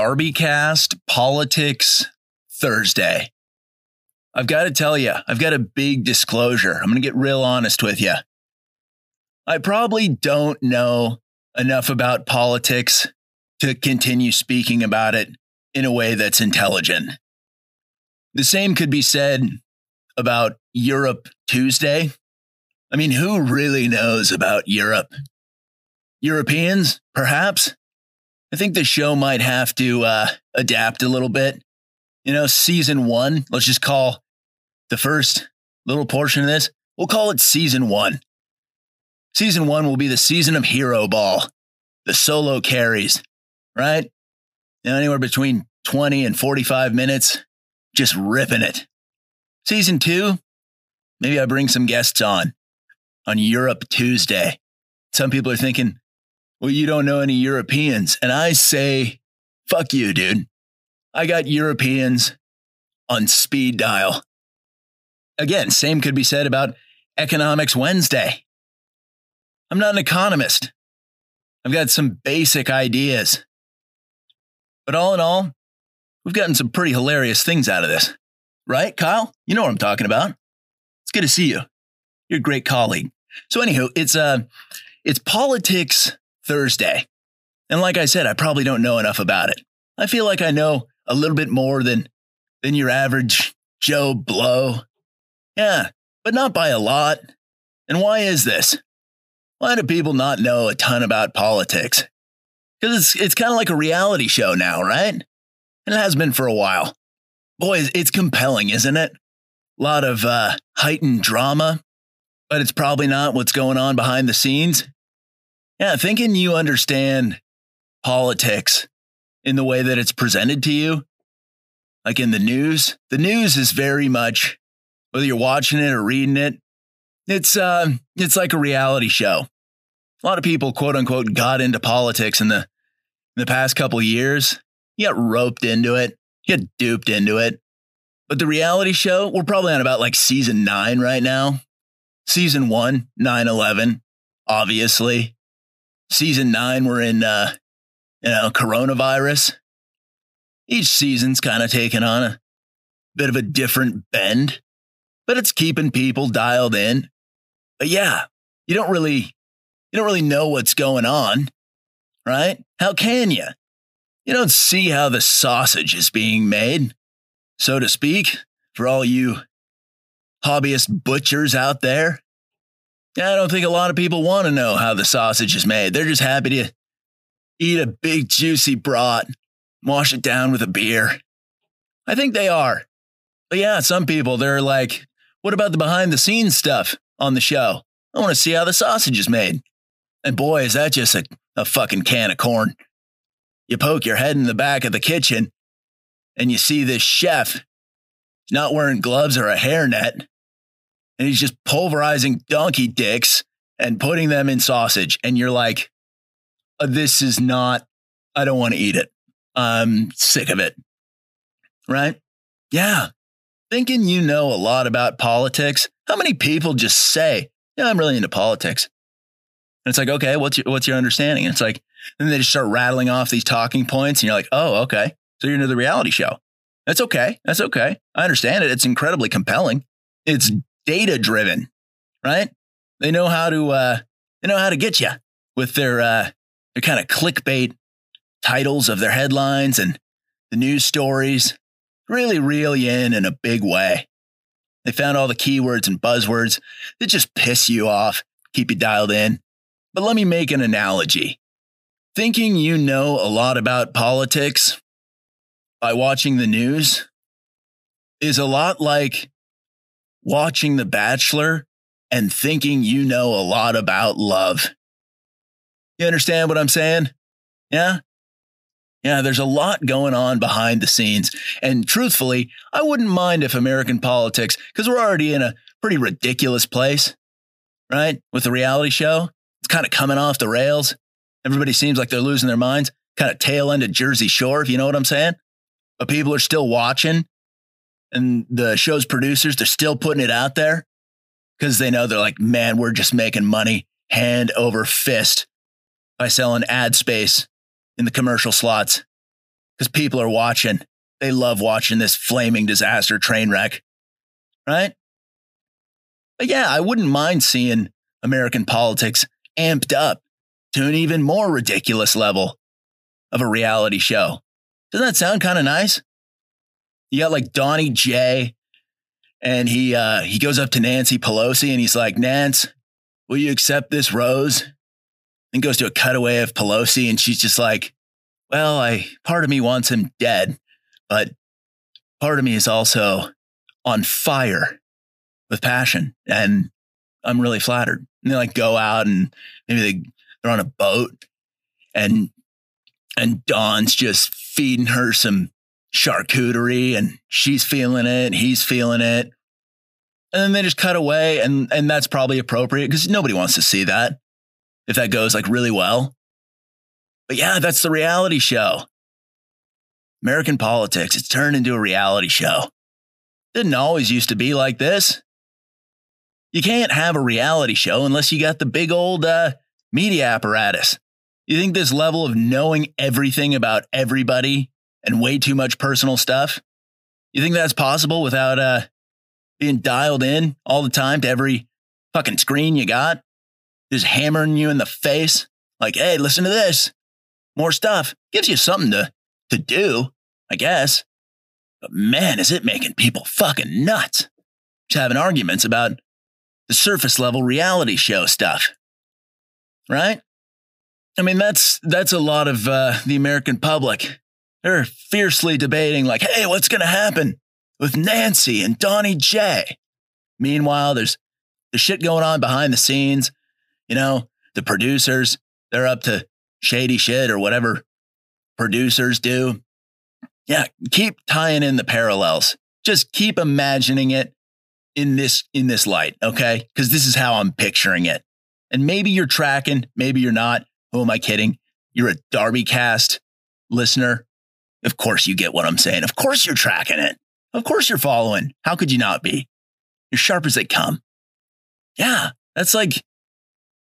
DarbyCast Politics Thursday. I've got to tell you, I've got a big disclosure. I'm going to get real honest with you. I probably don't know enough about politics to continue speaking about it in a way that's intelligent. The same could be said about Europe Tuesday. I mean, who really knows about Europe? Europeans, perhaps? I think the show might have to uh, adapt a little bit. You know, season one, let's just call the first little portion of this, we'll call it season one. Season one will be the season of Hero Ball, the solo carries, right? You know, anywhere between 20 and 45 minutes, just ripping it. Season two, maybe I bring some guests on on Europe Tuesday. Some people are thinking, well, you don't know any Europeans. And I say, fuck you, dude. I got Europeans on speed dial. Again, same could be said about Economics Wednesday. I'm not an economist. I've got some basic ideas. But all in all, we've gotten some pretty hilarious things out of this. Right, Kyle? You know what I'm talking about. It's good to see you. You're a great colleague. So anywho, it's uh it's politics Thursday. And like I said, I probably don't know enough about it. I feel like I know a little bit more than than your average Joe Blow. Yeah, but not by a lot. And why is this? Why do people not know a ton about politics? Because it's, it's kind of like a reality show now, right? And it has been for a while. Boy, it's compelling, isn't it? A lot of uh, heightened drama, but it's probably not what's going on behind the scenes. Yeah, thinking you understand politics in the way that it's presented to you, like in the news. The news is very much, whether you're watching it or reading it, it's uh, it's like a reality show. A lot of people, quote unquote, got into politics in the in the past couple years. You got roped into it, you got duped into it. But the reality show, we're probably on about like season nine right now. Season one, 9 11, obviously. Season nine, we're in, uh, you know, coronavirus. Each season's kind of taken on a bit of a different bend, but it's keeping people dialed in. But yeah, you don't really, you don't really know what's going on, right? How can you? You don't see how the sausage is being made, so to speak, for all you hobbyist butchers out there. I don't think a lot of people want to know how the sausage is made. They're just happy to eat a big, juicy brat, wash it down with a beer. I think they are. But yeah, some people, they're like, what about the behind the scenes stuff on the show? I want to see how the sausage is made. And boy, is that just a, a fucking can of corn. You poke your head in the back of the kitchen and you see this chef not wearing gloves or a hairnet and he's just pulverizing donkey dicks and putting them in sausage. And you're like, uh, this is not, I don't want to eat it. I'm sick of it. Right? Yeah. Thinking you know a lot about politics. How many people just say, yeah, I'm really into politics? And it's like, okay, what's your, what's your understanding? And it's like, and they just start rattling off these talking points. And you're like, oh, okay. So you're into the reality show. That's okay. That's okay. I understand it. It's incredibly compelling. It's data driven, right? They know how to, uh, they know how to get you with their, uh, their kind of clickbait titles of their headlines and the news stories. Really reel you in in a big way. They found all the keywords and buzzwords that just piss you off, keep you dialed in. But let me make an analogy. Thinking you know a lot about politics by watching the news is a lot like watching The Bachelor and thinking you know a lot about love. You understand what I'm saying? Yeah? Yeah, there's a lot going on behind the scenes. And truthfully, I wouldn't mind if American politics, because we're already in a pretty ridiculous place, right? With the reality show, it's kind of coming off the rails. Everybody seems like they're losing their minds, kind of tail end of Jersey Shore, if you know what I'm saying. But people are still watching and the show's producers, they're still putting it out there because they know they're like, man, we're just making money hand over fist by selling ad space in the commercial slots. because people are watching. They love watching this flaming disaster train wreck, right? But yeah, I wouldn't mind seeing American politics amped up to an even more ridiculous level of a reality show. Doesn't that sound kind of nice? You got like Donnie J, and he uh, he goes up to Nancy Pelosi and he's like, Nance, will you accept this rose? And goes to a cutaway of Pelosi, and she's just like, Well, I part of me wants him dead, but part of me is also on fire with passion, and I'm really flattered. And they like go out and maybe they they're on a boat, and and Don's just feeding her some charcuterie and she's feeling it, he's feeling it. And then they just cut away and and that's probably appropriate because nobody wants to see that if that goes like really well. But yeah, that's the reality show. American politics, it's turned into a reality show. Didn't always used to be like this. You can't have a reality show unless you got the big old uh, media apparatus. You think this level of knowing everything about everybody and way too much personal stuff, you think that's possible without uh, being dialed in all the time to every fucking screen you got? Just hammering you in the face like, hey, listen to this. More stuff. Gives you something to, to do, I guess. But man, is it making people fucking nuts. Just having arguments about the surface level reality show stuff. Right? I mean, that's that's a lot of uh, the American public. They're fiercely debating, like, "Hey, what's going to happen with Nancy and Donnie J?" Meanwhile, there's the shit going on behind the scenes. You know, the producers they're up to shady shit or whatever producers do. Yeah, keep tying in the parallels. Just keep imagining it in this in this light, okay? Because this is how I'm picturing it. And maybe you're tracking, maybe you're not. Who am I kidding? You're a DarbyCast listener. Of course you get what I'm saying. Of course you're tracking it. Of course you're following. How could you not be? You're sharp as they come. Yeah, that's like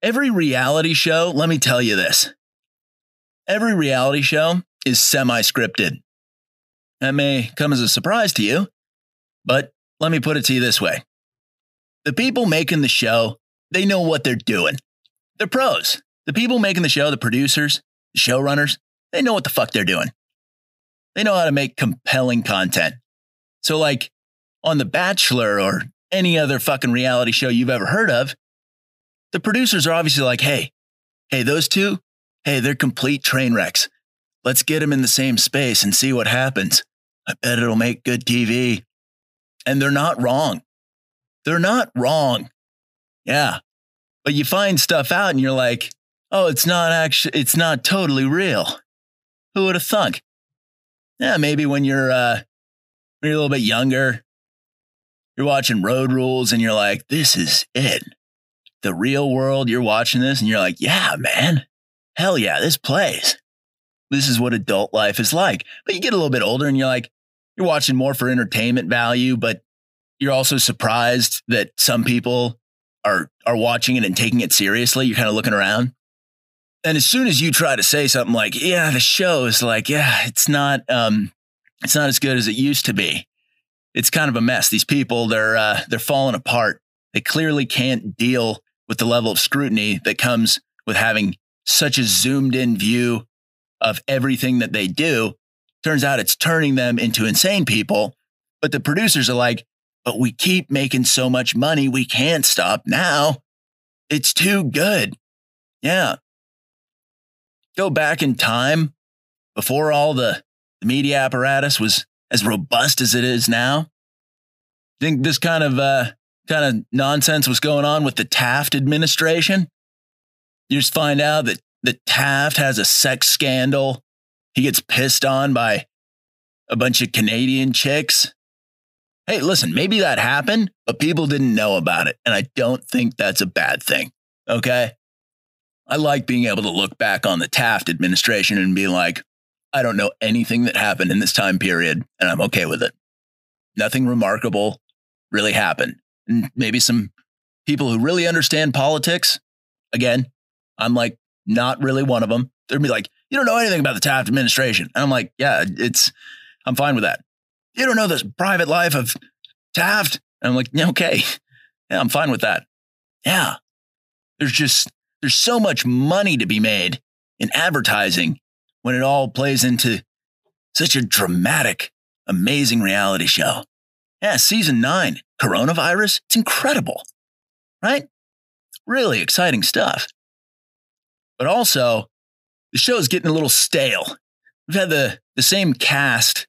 every reality show. Let me tell you this every reality show is semi scripted. That may come as a surprise to you, but let me put it to you this way the people making the show, they know what they're doing. They're pros. The people making the show, the producers, the showrunners, they know what the fuck they're doing. They know how to make compelling content. So, like on The Bachelor or any other fucking reality show you've ever heard of, the producers are obviously like, hey, hey, those two, hey, they're complete train wrecks. Let's get them in the same space and see what happens. I bet it'll make good TV. And they're not wrong. They're not wrong. Yeah. But you find stuff out and you're like, oh, it's not actually, it's not totally real. Who would have thunk? Yeah, maybe when you're, uh, when you're a little bit younger, you're watching Road Rules and you're like, this is it. The real world, you're watching this and you're like, yeah, man, hell yeah, this plays. This is what adult life is like. But you get a little bit older and you're like, you're watching more for entertainment value, but you're also surprised that some people are are watching it and taking it seriously. You're kind of looking around. And as soon as you try to say something like, yeah, the show is like, yeah, it's not, um, it's not as good as it used to be. It's kind of a mess. These people, they're, uh, they're falling apart. They clearly can't deal with the level of scrutiny that comes with having such a zoomed in view of everything that they do. Turns out it's turning them into insane people. But the producers are like, but we keep making so much money, we can't stop now. It's too good. Yeah go back in time before all the, the media apparatus was as robust as it is now? Think this kind of uh, kind of nonsense was going on with the Taft administration? You just find out that that Taft has a sex scandal. He gets pissed on by a bunch of Canadian chicks. Hey, listen, maybe that happened, but people didn't know about it. And I don't think that's a bad thing. Okay. I like being able to look back on the Taft administration and be like, I don't know anything that happened in this time period, and I'm okay with it. Nothing remarkable really happened. And maybe some people who really understand politics, again, I'm like not really one of them. they'd be like, you don't know anything about the Taft administration. And I'm like, yeah, it's, I'm fine with that. You don't know this private life of Taft. And I'm like, yeah, okay. Yeah, I'm fine with that. Yeah. There's just, there's so much money to be made in advertising when it all plays into such a dramatic, amazing reality show. Yeah, season nine, coronavirus. It's incredible, right? Really exciting stuff. But also, the show is getting a little stale. We've had the, the same cast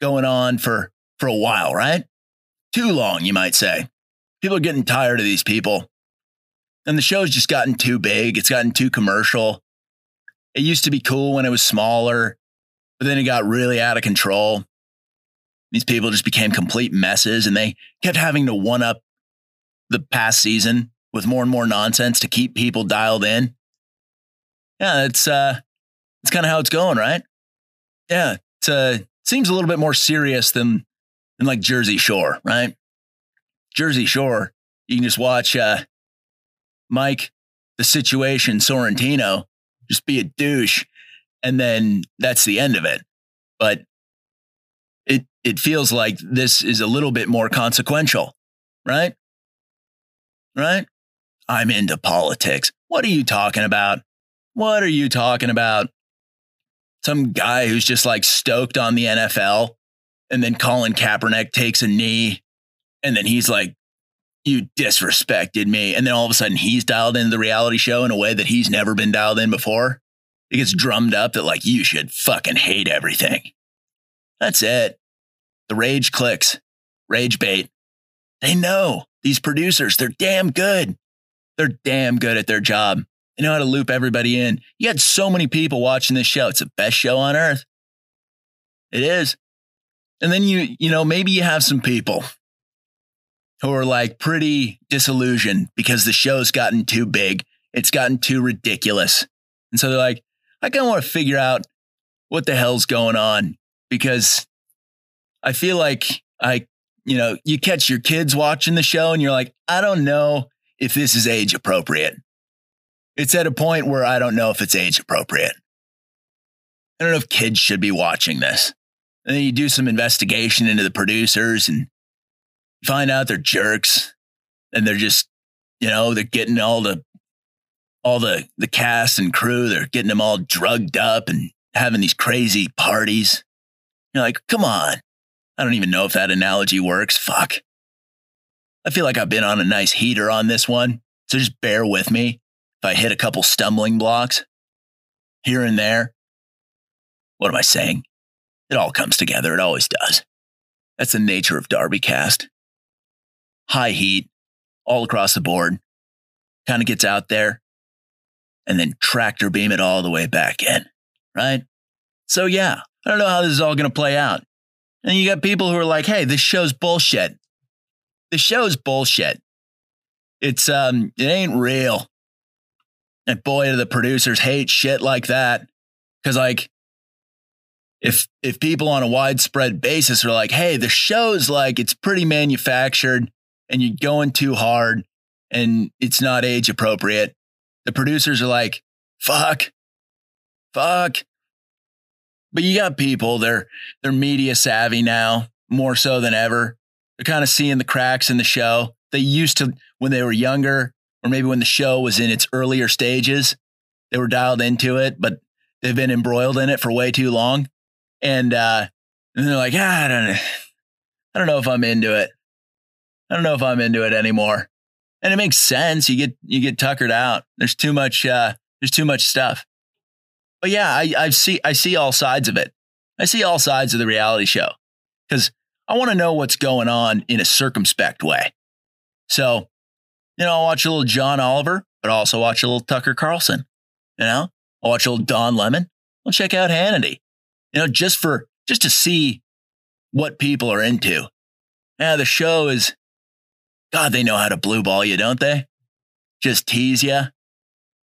going on for, for a while, right? Too long, you might say. People are getting tired of these people. And the show's just gotten too big. It's gotten too commercial. It used to be cool when it was smaller, but then it got really out of control. These people just became complete messes and they kept having to one up the past season with more and more nonsense to keep people dialed in. Yeah, it's uh it's kind of how it's going, right? Yeah, it uh seems a little bit more serious than than like Jersey Shore, right? Jersey Shore, you can just watch uh Mike the situation Sorrentino just be a douche and then that's the end of it. But it it feels like this is a little bit more consequential, right? Right? I'm into politics. What are you talking about? What are you talking about? Some guy who's just like stoked on the NFL and then Colin Kaepernick takes a knee and then he's like, You disrespected me. And then all of a sudden he's dialed into the reality show in a way that he's never been dialed in before. It gets mm-hmm. drummed up that like you should fucking hate everything. That's it. The rage clicks, rage bait. They know these producers, they're damn good. They're damn good at their job. They know how to loop everybody in. You had so many people watching this show. It's the best show on earth. It is. And then you, you know, maybe you have some people who are like pretty disillusioned because the show's gotten too big. It's gotten too ridiculous. And so they're like, I kind of want to figure out what the hell's going on because I feel like I, you know, you catch your kids watching the show and you're like, I don't know if this is age appropriate. It's at a point where I don't know if it's age appropriate. I don't know if kids should be watching this. And then you do some investigation into the producers and find out they're jerks and they're just, you know, they're getting all the all the the cast and crew, they're getting them all drugged up and having these crazy parties. You're like, come on. I don't even know if that analogy works. Fuck. I feel like I've been on a nice heater on this one. So just bear with me if I hit a couple stumbling blocks here and there. What am I saying? It all comes together. It always does. That's the nature of DarbyCast. High heat, all across the board. Kind of gets out there and then tractor beam it all the way back in, right? So, yeah, I don't know how this is all going to play out. And you got people who are like, hey, this show's bullshit. The show's bullshit. It's, um, it ain't real. And boy, do the producers hate shit like that. Cause like, if, if people on a widespread basis are like, hey, the show's like, it's pretty manufactured and you're going too hard and it's not age appropriate, the producers are like, fuck, fuck. But you got people, they're they're media savvy now, more so than ever. They're kind of seeing the cracks in the show. They used to when they were younger, or maybe when the show was in its earlier stages, they were dialed into it, but they've been embroiled in it for way too long. And uh and they're like, ah, I don't know. I don't know if I'm into it. I don't know if I'm into it anymore and it makes sense. You get you get tuckered out. There's too much. Uh, there's too much stuff. But yeah, I, I see I see all sides of it. I see all sides of the reality show because I want to know what's going on in a circumspect way. So, you know, I'll watch a little John Oliver, but I'll also watch a little Tucker Carlson. You know, I'll watch a little Don Lemon. I'll check out Hannity. You know, just for just to see what people are into. Yeah, the show is God, they know how to blue ball you, don't they? Just tease you.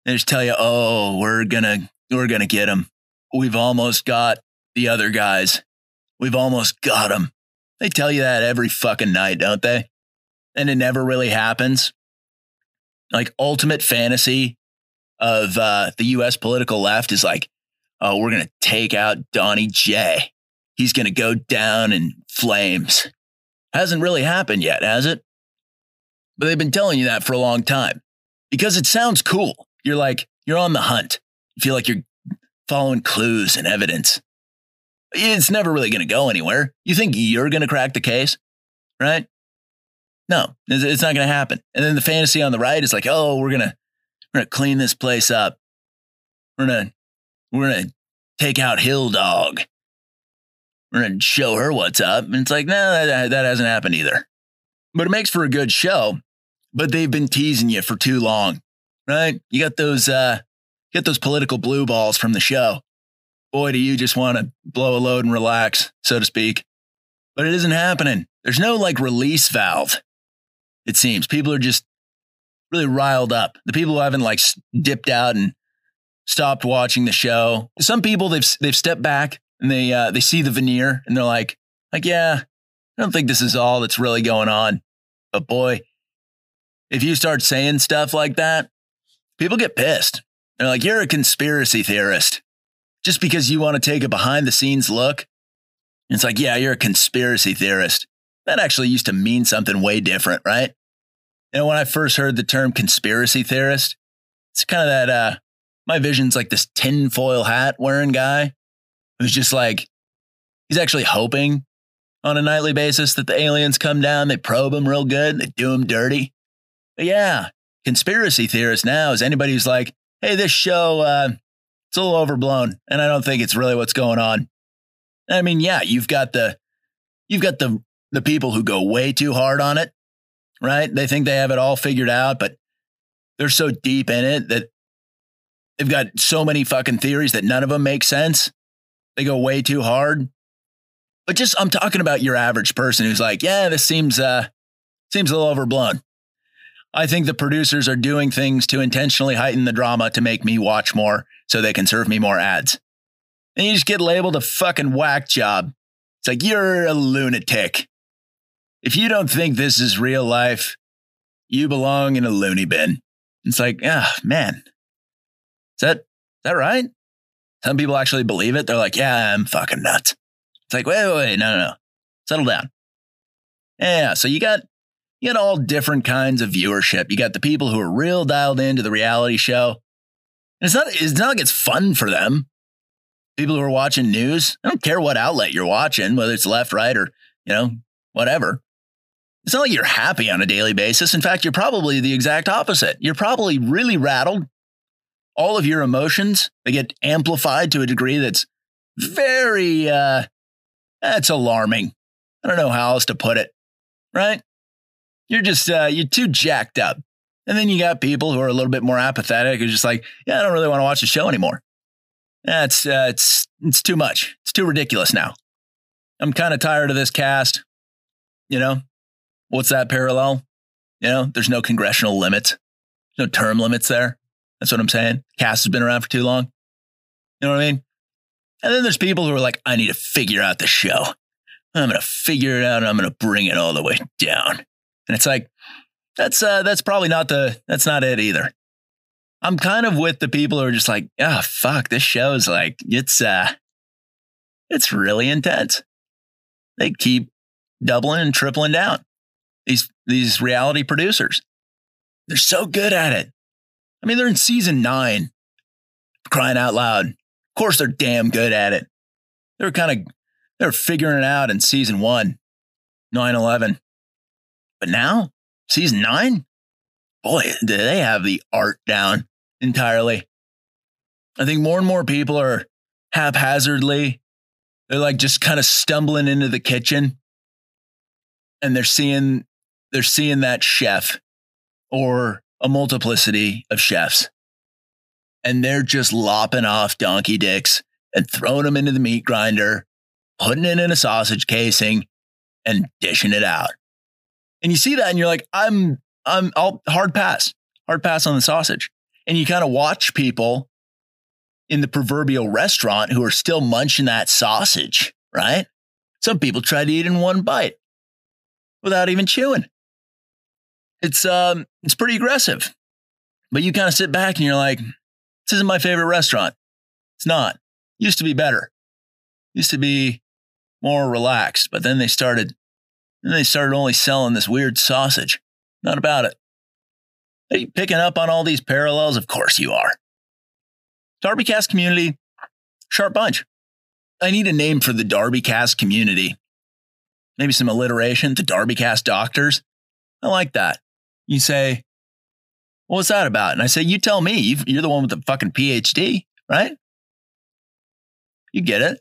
They just tell you, oh, we're gonna we're gonna get them. We've almost got the other guys. We've almost got them. They tell you that every fucking night, don't they? And it never really happens. Like ultimate fantasy of uh, the US political left is like, oh, we're to take out Donnie J. He's to go down in flames. Hasn't really happened yet, has it? But they've been telling you that for a long time because it sounds cool. You're like, you're on the hunt. You feel like you're following clues and evidence. It's never really going to go anywhere. You think you're going to crack the case, right? No, it's not going to happen. And then the fantasy on the right is like, oh, we're going to we're going to clean this place up. We're going to we're going to take out Hill Dog. We're going to show her what's up. And it's like, no, that, that hasn't happened either. But it makes for a good show. But they've been teasing you for too long, right? You got those uh get those political blue balls from the show. Boy, do you just want to blow a load and relax, so to speak. But it isn't happening. There's no like release valve it seems. People are just really riled up. The people who haven't like dipped out and stopped watching the show. Some people they've they've stepped back and they uh, they see the veneer and they're like like yeah, I don't think this is all that's really going on. But boy, if you start saying stuff like that, people get pissed. They're like you're a conspiracy theorist just because you want to take a behind the scenes look. It's like yeah, you're a conspiracy theorist. That actually used to mean something way different, right? Know, when I first heard the term conspiracy theorist, it's kind of that, uh, my vision's like this tinfoil hat wearing guy who's just like, he's actually hoping on a nightly basis that the aliens come down, they probe him real good, they do him dirty. Yeah, conspiracy theorist now is anybody who's like, hey, this show, uh, it's a little overblown and I don't think it's really what's going on. I mean, yeah, you've got the, you've got the, the people who go way too hard on it right? They think they have it all figured out, but they're so deep in it that they've got so many fucking theories that none of them make sense. They go way too hard. But just I'm talking about your average person who's like, yeah, this seems uh seems a little overblown. I think the producers are doing things to intentionally heighten the drama to make me watch more so they can serve me more ads. And you just get labeled a fucking whack job. It's like you're a lunatic. If you don't think this is real life, you belong in a loony bin. It's like, ah, oh, man, is that, is that right? Some people actually believe it. They're like, yeah, I'm fucking nuts. It's like, wait, wait, wait, no, no, no. Settle down. Yeah. So you got, you got all different kinds of viewership. You got the people who are real dialed into the reality show. And it's not, it's not like it's fun for them. People who are watching news, I don't care what outlet you're watching, whether it's left, right, or, you know, whatever. It's not like you're happy on a daily basis. In fact, you're probably the exact opposite. You're probably really rattled. All of your emotions, they get amplified to a degree that's very, uh, that's alarming. I don't know how else to put it, right? You're just, uh, you're too jacked up. And then you got people who are a little bit more apathetic, who's just like, yeah, I don't really want to watch the show anymore. That's, uh, it's, it's too much. It's too ridiculous now. I'm kind of tired of this cast. You know, What's that parallel? You know, there's no congressional limits, no term limits there. That's what I'm saying. Cast has been around for too long. You know what I mean? And then there's people who are like, I need to figure out the show. I'm going to figure it out and I'm going to bring it all the way down. And it's like, that's, uh, that's probably not the, that's not it either. I'm kind of with the people who are just like, oh, fuck, this show's like, it's, uh, it's really intense. They keep doubling and tripling down these these reality producers. They're so good at it. I mean, they're in season nine, crying out loud. Of course, they're damn good at it. They're kind of they're figuring it out in season one, 9-11. But now, season nine, boy, do they have the art down entirely. I think more and more people are haphazardly, they're like just kind of stumbling into the kitchen and they're seeing they're seeing that chef or a multiplicity of chefs and they're just lopping off donkey dicks and throwing them into the meat grinder, putting it in a sausage casing and dishing it out. And you see that and you're like, I'm, I'm, I'll hard pass, hard pass on the sausage. And you kind of watch people in the proverbial restaurant who are still munching that sausage, right? Some people try to eat in one bite without even chewing it's um it's pretty aggressive. But you kind of sit back and you're like, This isn't my favorite restaurant. It's not. Used to be better. Used to be more relaxed, but then they started then they started only selling this weird sausage. Not about it. Are you picking up on all these parallels? Of course you are. Darbycast community, sharp bunch. I need a name for the Darbycast community. Maybe some alliteration, the Darbycast doctors. I like that. You say, what's that about? And I say, you tell me. You're the one with the fucking PhD, right? You get it.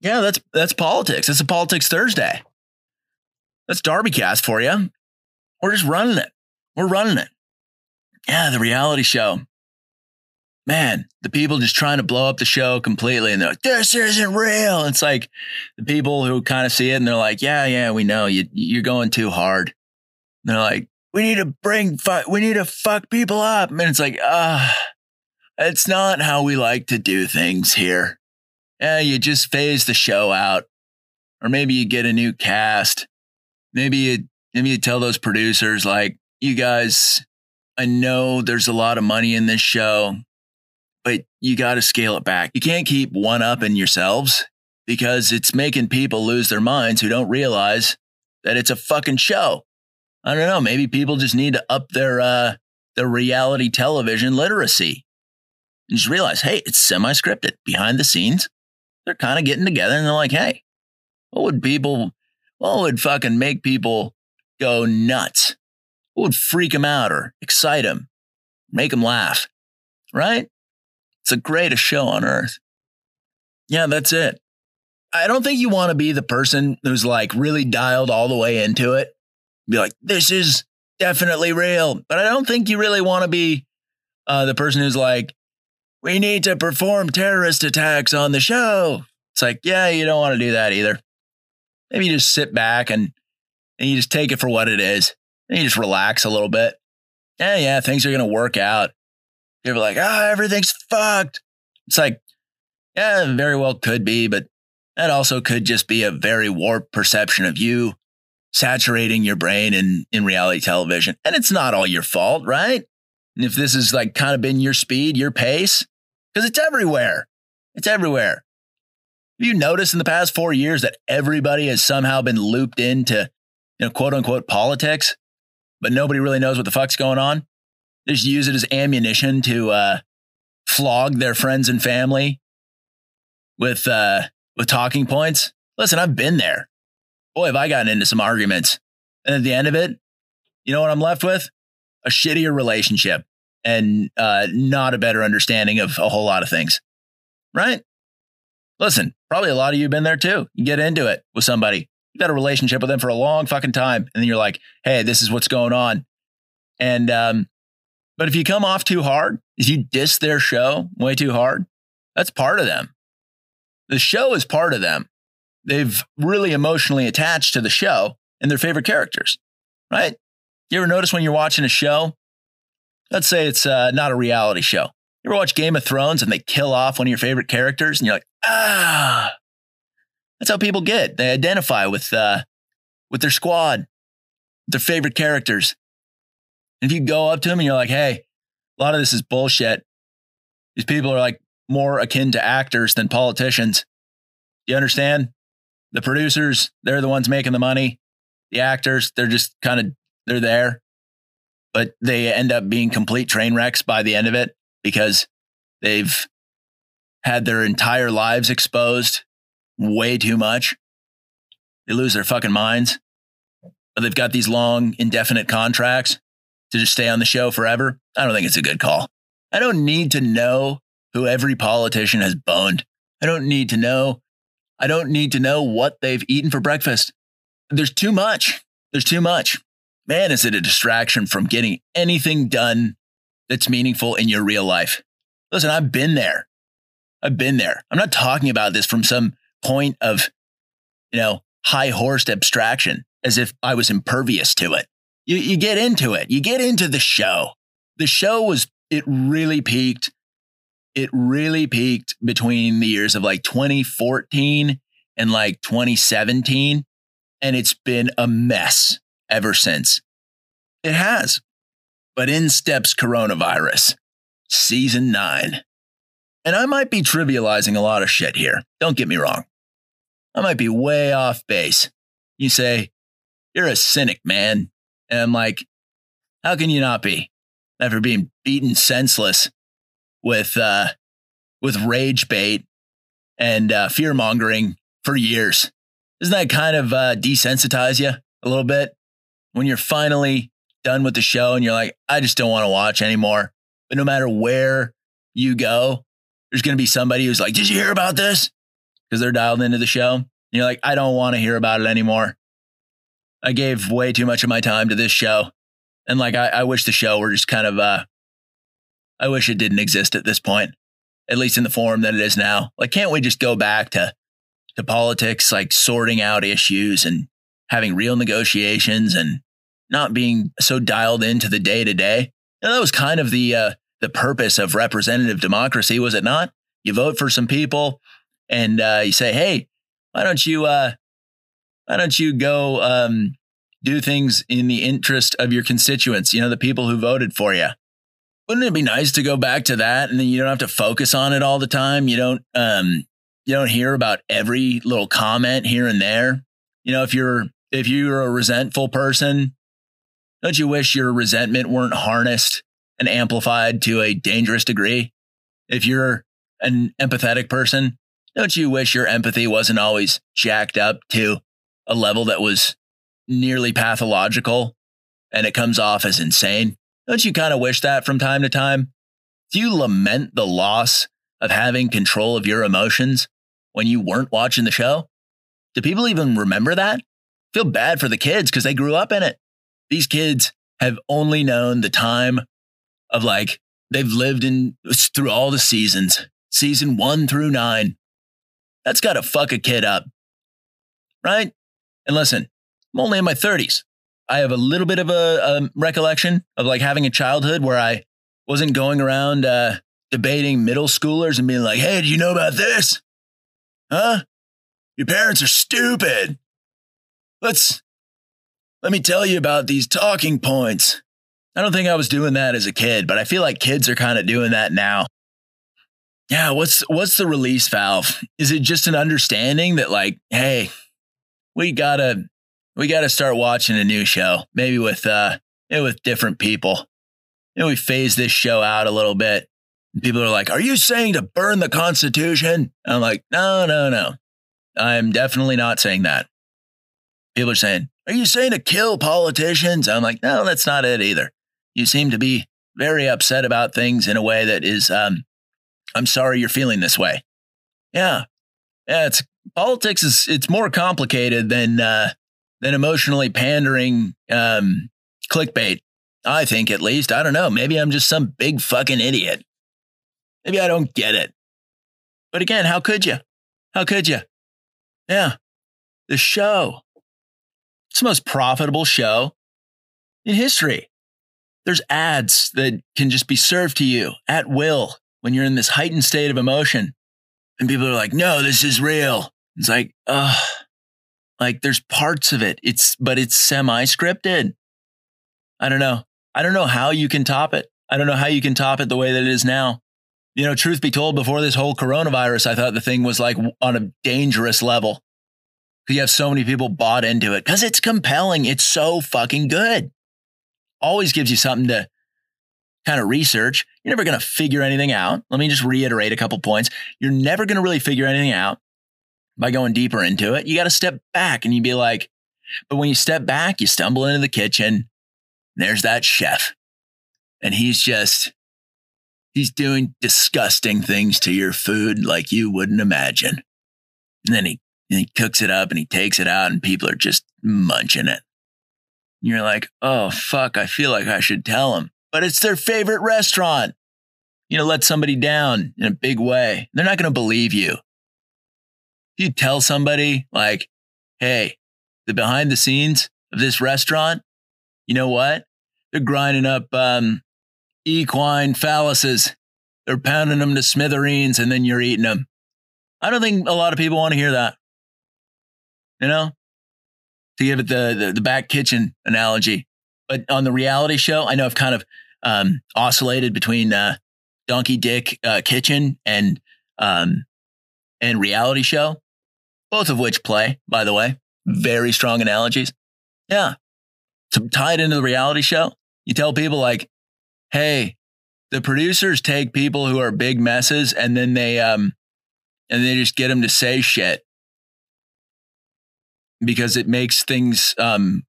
Yeah, that's that's politics. It's a politics Thursday. That's Darbycast for you. We're just running it. We're running it. Yeah, the reality show. Man, the people just trying to blow up the show completely and they're like, this isn't real. It's like the people who kind of see it and they're like, yeah, yeah, we know you, you're going too hard. And they're like, we need to bring, fuck, we need to fuck people up. And it's like, ah, uh, it's not how we like to do things here. Yeah, you just phase the show out. Or maybe you get a new cast. Maybe you, maybe you tell those producers, like, you guys, I know there's a lot of money in this show, but you got to scale it back. You can't keep one up in yourselves because it's making people lose their minds who don't realize that it's a fucking show. I don't know. Maybe people just need to up their uh, their reality television literacy and just realize, hey, it's semi scripted behind the scenes. They're kind of getting together and they're like, hey, what would people, what would fucking make people go nuts? What would freak them out or excite them, make them laugh? Right? It's the greatest show on earth. Yeah, that's it. I don't think you want to be the person who's like really dialed all the way into it. Be like, this is definitely real. But I don't think you really want to be uh, the person who's like, we need to perform terrorist attacks on the show. It's like, yeah, you don't want to do that either. Maybe you just sit back and, and you just take it for what it is. And you just relax a little bit. Yeah, yeah, things are going to work out. You're like, ah, oh, everything's fucked. It's like, yeah, very well could be, but that also could just be a very warped perception of you saturating your brain in, in reality television. And it's not all your fault, right? And if this has like kind of been your speed, your pace, because it's everywhere. It's everywhere. Have you noticed in the past four years that everybody has somehow been looped into, you know, quote unquote politics, but nobody really knows what the fuck's going on? They just use it as ammunition to uh, flog their friends and family with uh, with talking points. Listen, I've been there. Boy, have I gotten into some arguments. And at the end of it, you know what I'm left with? A shittier relationship and uh, not a better understanding of a whole lot of things. Right? Listen, probably a lot of you have been there too. You get into it with somebody, You've got a relationship with them for a long fucking time, and then you're like, hey, this is what's going on. And um, but if you come off too hard, if you diss their show way too hard, that's part of them. The show is part of them. They've really emotionally attached to the show and their favorite characters, right? You ever notice when you're watching a show let's say it's uh, not a reality show. You ever watch Game of Thrones and they kill off one of your favorite characters and you're like, ah, that's how people get. They identify with, uh, with their squad, their favorite characters. And if you go up to them and you're like, hey, a lot of this is bullshit. These people are like more akin to actors than politicians. You understand? The producers, they're the ones making the money. The actors, they're just kind of, they're there but they end up being complete train wrecks by the end of it because they've had their entire lives exposed way too much. They lose their fucking minds. But they've got these long, indefinite contracts to just stay on the show forever. I don't think it's a good call. I don't need to know who every politician has boned. I don't need to know. I don't need to know what they've eaten for breakfast. There's too much. There's too much man, is it a distraction from getting anything done that's meaningful in your real life? Listen, I've been there. I've been there. I'm not talking about this from some point of, you know, high horsed abstraction as if I was impervious to it. You, you get into it. You get into the show. The show was, it really peaked. It really peaked between the years of like 2014 and like 2017. And it's been a mess ever since. It has. But in steps coronavirus. season nine. And I might be trivializing a lot of shit here. Don't get me wrong. I might be way off base. You say, you're a cynic, man. And I'm like, how can you not be? After being beaten senseless with, uh, with rage bait and uh, fear mongering for years. Doesn't that kind of uh, desensitize you a little bit when you're finally done with the show and you're like, I just don't want to watch anymore? But no matter where you go, there's going to be somebody who's like, Did you hear about this? Because they're dialed into the show. And you're like, I don't want to hear about it anymore. I gave way too much of my time to this show. And like, I, I wish the show were just kind of, uh, I wish it didn't exist at this point, at least in the form that it is now. Like, can't we just go back to, to politics, like sorting out issues and having real negotiations and not being so dialed into the day to day? That was kind of the, uh, the purpose of representative democracy, was it not? You vote for some people and uh, you say, hey, why don't you, uh, why don't you go um, do things in the interest of your constituents, you know, the people who voted for you? Wouldn't it be nice to go back to that and then you don't have to focus on it all the time? You don't um, you don't hear about every little comment here and there. You know, if you're if you're a resentful person, don't you wish your resentment weren't harnessed and amplified to a dangerous degree? If you're an empathetic person, don't you wish your empathy wasn't always jacked up to a level that was nearly pathological and it comes off as insane? Don't you kind of wish that from time to time? Do you lament the loss of having control of your emotions when you weren't watching the show? Do people even remember that? Feel bad for the kids because they grew up in it. These kids have only known the time of like, they've lived in through all the seasons, season one through nine. That's got to fuck a kid up. Right? And listen, I'm only in my 30s. I have a little bit of a, a recollection of like having a childhood where I wasn't going around uh, debating middle schoolers and being like, hey, do you know about this? Huh? Your parents are stupid. Let's, let me tell you about these talking points. I don't think I was doing that as a kid, but I feel like kids are kind of doing that now. Yeah, what's what's the release valve? Is it just an understanding that like, hey, we gotta we gotta start watching a new show, maybe with uh maybe with different people. Maybe we phase this show out a little bit. People are like, "Are you saying to burn the Constitution?" And I'm like, "No, no, no. I'm definitely not saying that." People are saying, "Are you saying to kill politicians?" I'm like, "No, that's not it either." You seem to be very upset about things in a way that is, um, I'm sorry you're feeling this way. Yeah, yeah. It's politics is it's more complicated than uh, than emotionally pandering um, clickbait. I think at least. I don't know. Maybe I'm just some big fucking idiot. Maybe I don't get it. But again, how could you? How could you? Yeah. The show. It's the most profitable show in history. There's ads that can just be served to you at will when you're in this heightened state of emotion. And people are like, no, this is real. It's like, ugh. Like there's parts of it. It's, but it's semi scripted. I don't know. I don't know how you can top it. I don't know how you can top it the way that it is now. You know, truth be told, before this whole coronavirus, I thought the thing was like on a dangerous level. You have so many people bought into it because it's compelling. It's so fucking good. Always gives you something to kind of research. You're never going to figure anything out. Let me just reiterate a couple points. You're never going to really figure anything out by going deeper into it. You got to step back and you'd be like, but when you step back, you stumble into the kitchen. There's that chef. And he's just, he's doing disgusting things to your food like you wouldn't imagine. And then he, and he cooks it up and he takes it out and people are just munching it. And you're like, oh, fuck, I feel like I should tell him. But it's their favorite restaurant. You know, let somebody down in a big way. They're not going to believe you you tell somebody like, hey, the behind the scenes of this restaurant, you know what? They're grinding up um, equine phalluses. They're pounding them to smithereens and then you're eating them. I don't think a lot of people want to hear that. You know, to give it the, the, the back kitchen analogy. But on the reality show, I know I've kind of um, oscillated between uh, Donkey Dick uh, Kitchen and um, and reality show, both of which play, by the way, very strong analogies. Yeah, to tie it into the reality show, you tell people like, "Hey, the producers take people who are big messes and then they um and they just get them to say shit because it makes things um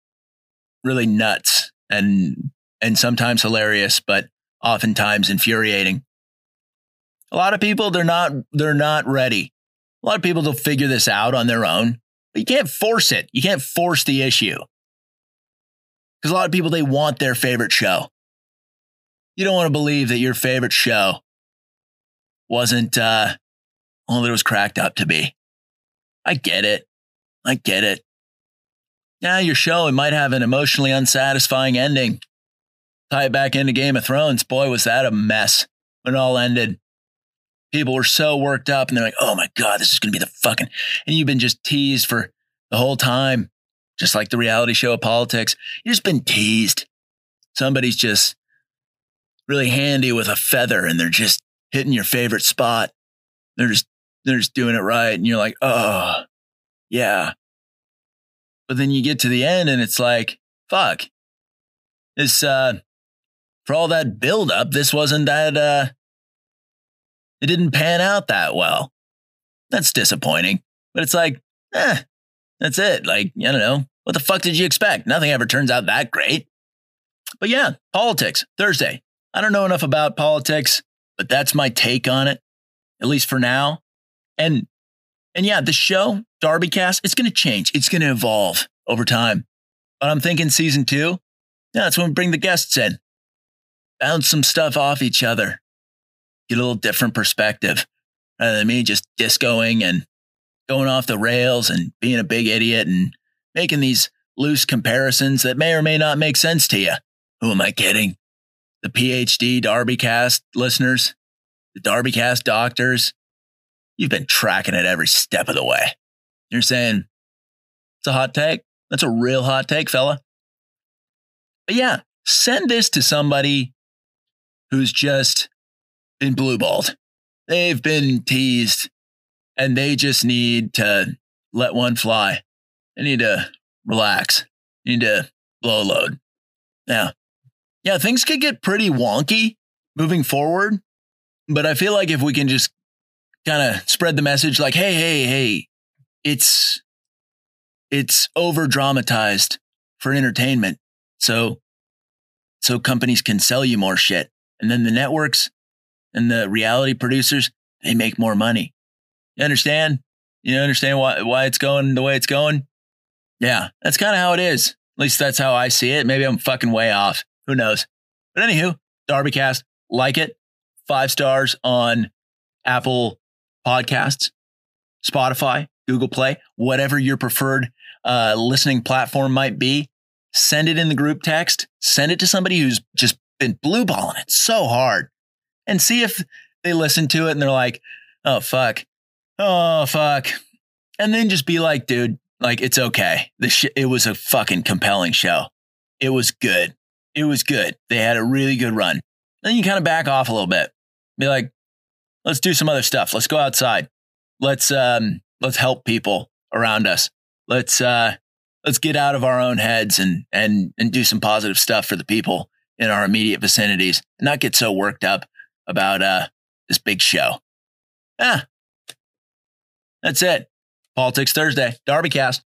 really nuts and and sometimes hilarious but oftentimes infuriating. A lot of people they're not they're not ready. A lot of people will figure this out on their own but you can't force it. You can't force the issue. Because a lot of people they want their favorite show. You don't want to believe that your favorite show wasn't uh, all that it was cracked up to be. I get it. I get it. Yeah, your show, it might have an emotionally unsatisfying ending. Tie it back into Game of Thrones. Boy, was that a mess when it all ended. People were so worked up and they're like, oh my God, this is going to be the fucking. And you've been just teased for the whole time, just like the reality show of politics. You've just been teased. Somebody's just really handy with a feather and they're just hitting your favorite spot. They're just they're just doing it right. And you're like, oh yeah. But then you get to the end and it's like, fuck. This uh for all that buildup, this wasn't that uh it didn't pan out that well. That's disappointing. But it's like, eh, that's it. Like, I don't know. What the fuck did you expect? Nothing ever turns out that great. But yeah, politics, Thursday, I don't know enough about politics, but that's my take on it, at least for now. And and yeah, the show, DarbyCast, it's gonna change. It's gonna evolve over time. But I'm thinking season two, yeah, that's when we bring the guests in. Bounce some stuff off each other. Get a little different perspective. Rather than me just discoing and going off the rails and being a big idiot and making these loose comparisons that may or may not make sense to you. Who am I kidding? the PhD DarbyCast listeners, the DarbyCast doctors, you've been tracking it every step of the way. You're saying it's a hot take. That's a real hot take, fella. But yeah, send this to somebody who's just been blueballed. They've been teased and they just need to let one fly. They need to relax. They need to blow load. Now, yeah, things could get pretty wonky moving forward. But I feel like if we can just kind of spread the message like, hey, hey, hey, it's it's over dramatized for entertainment. So so companies can sell you more shit. And then the networks and the reality producers, they make more money. You understand? You understand why why it's going the way it's going? Yeah, that's kind of how it is. At least that's how I see it. Maybe I'm fucking way off. Who knows? But anywho, DarbyCast, like it. Five stars on Apple Podcasts, Spotify, Google Play, whatever your preferred uh, listening platform might be. Send it in the group text. Send it to somebody who's just been blue balling it so hard and see if they listen to it and they're like, oh, fuck. Oh, fuck. And then just be like, dude, like, it's okay. The sh- it was a fucking compelling show. It was good it was good. They had a really good run. Then you kind of back off a little bit. Be like, let's do some other stuff. Let's go outside. Let's um let's help people around us. Let's uh let's get out of our own heads and and and do some positive stuff for the people in our immediate vicinities and not get so worked up about uh this big show. Ah. That's it. Politics Thursday. DarbyCast.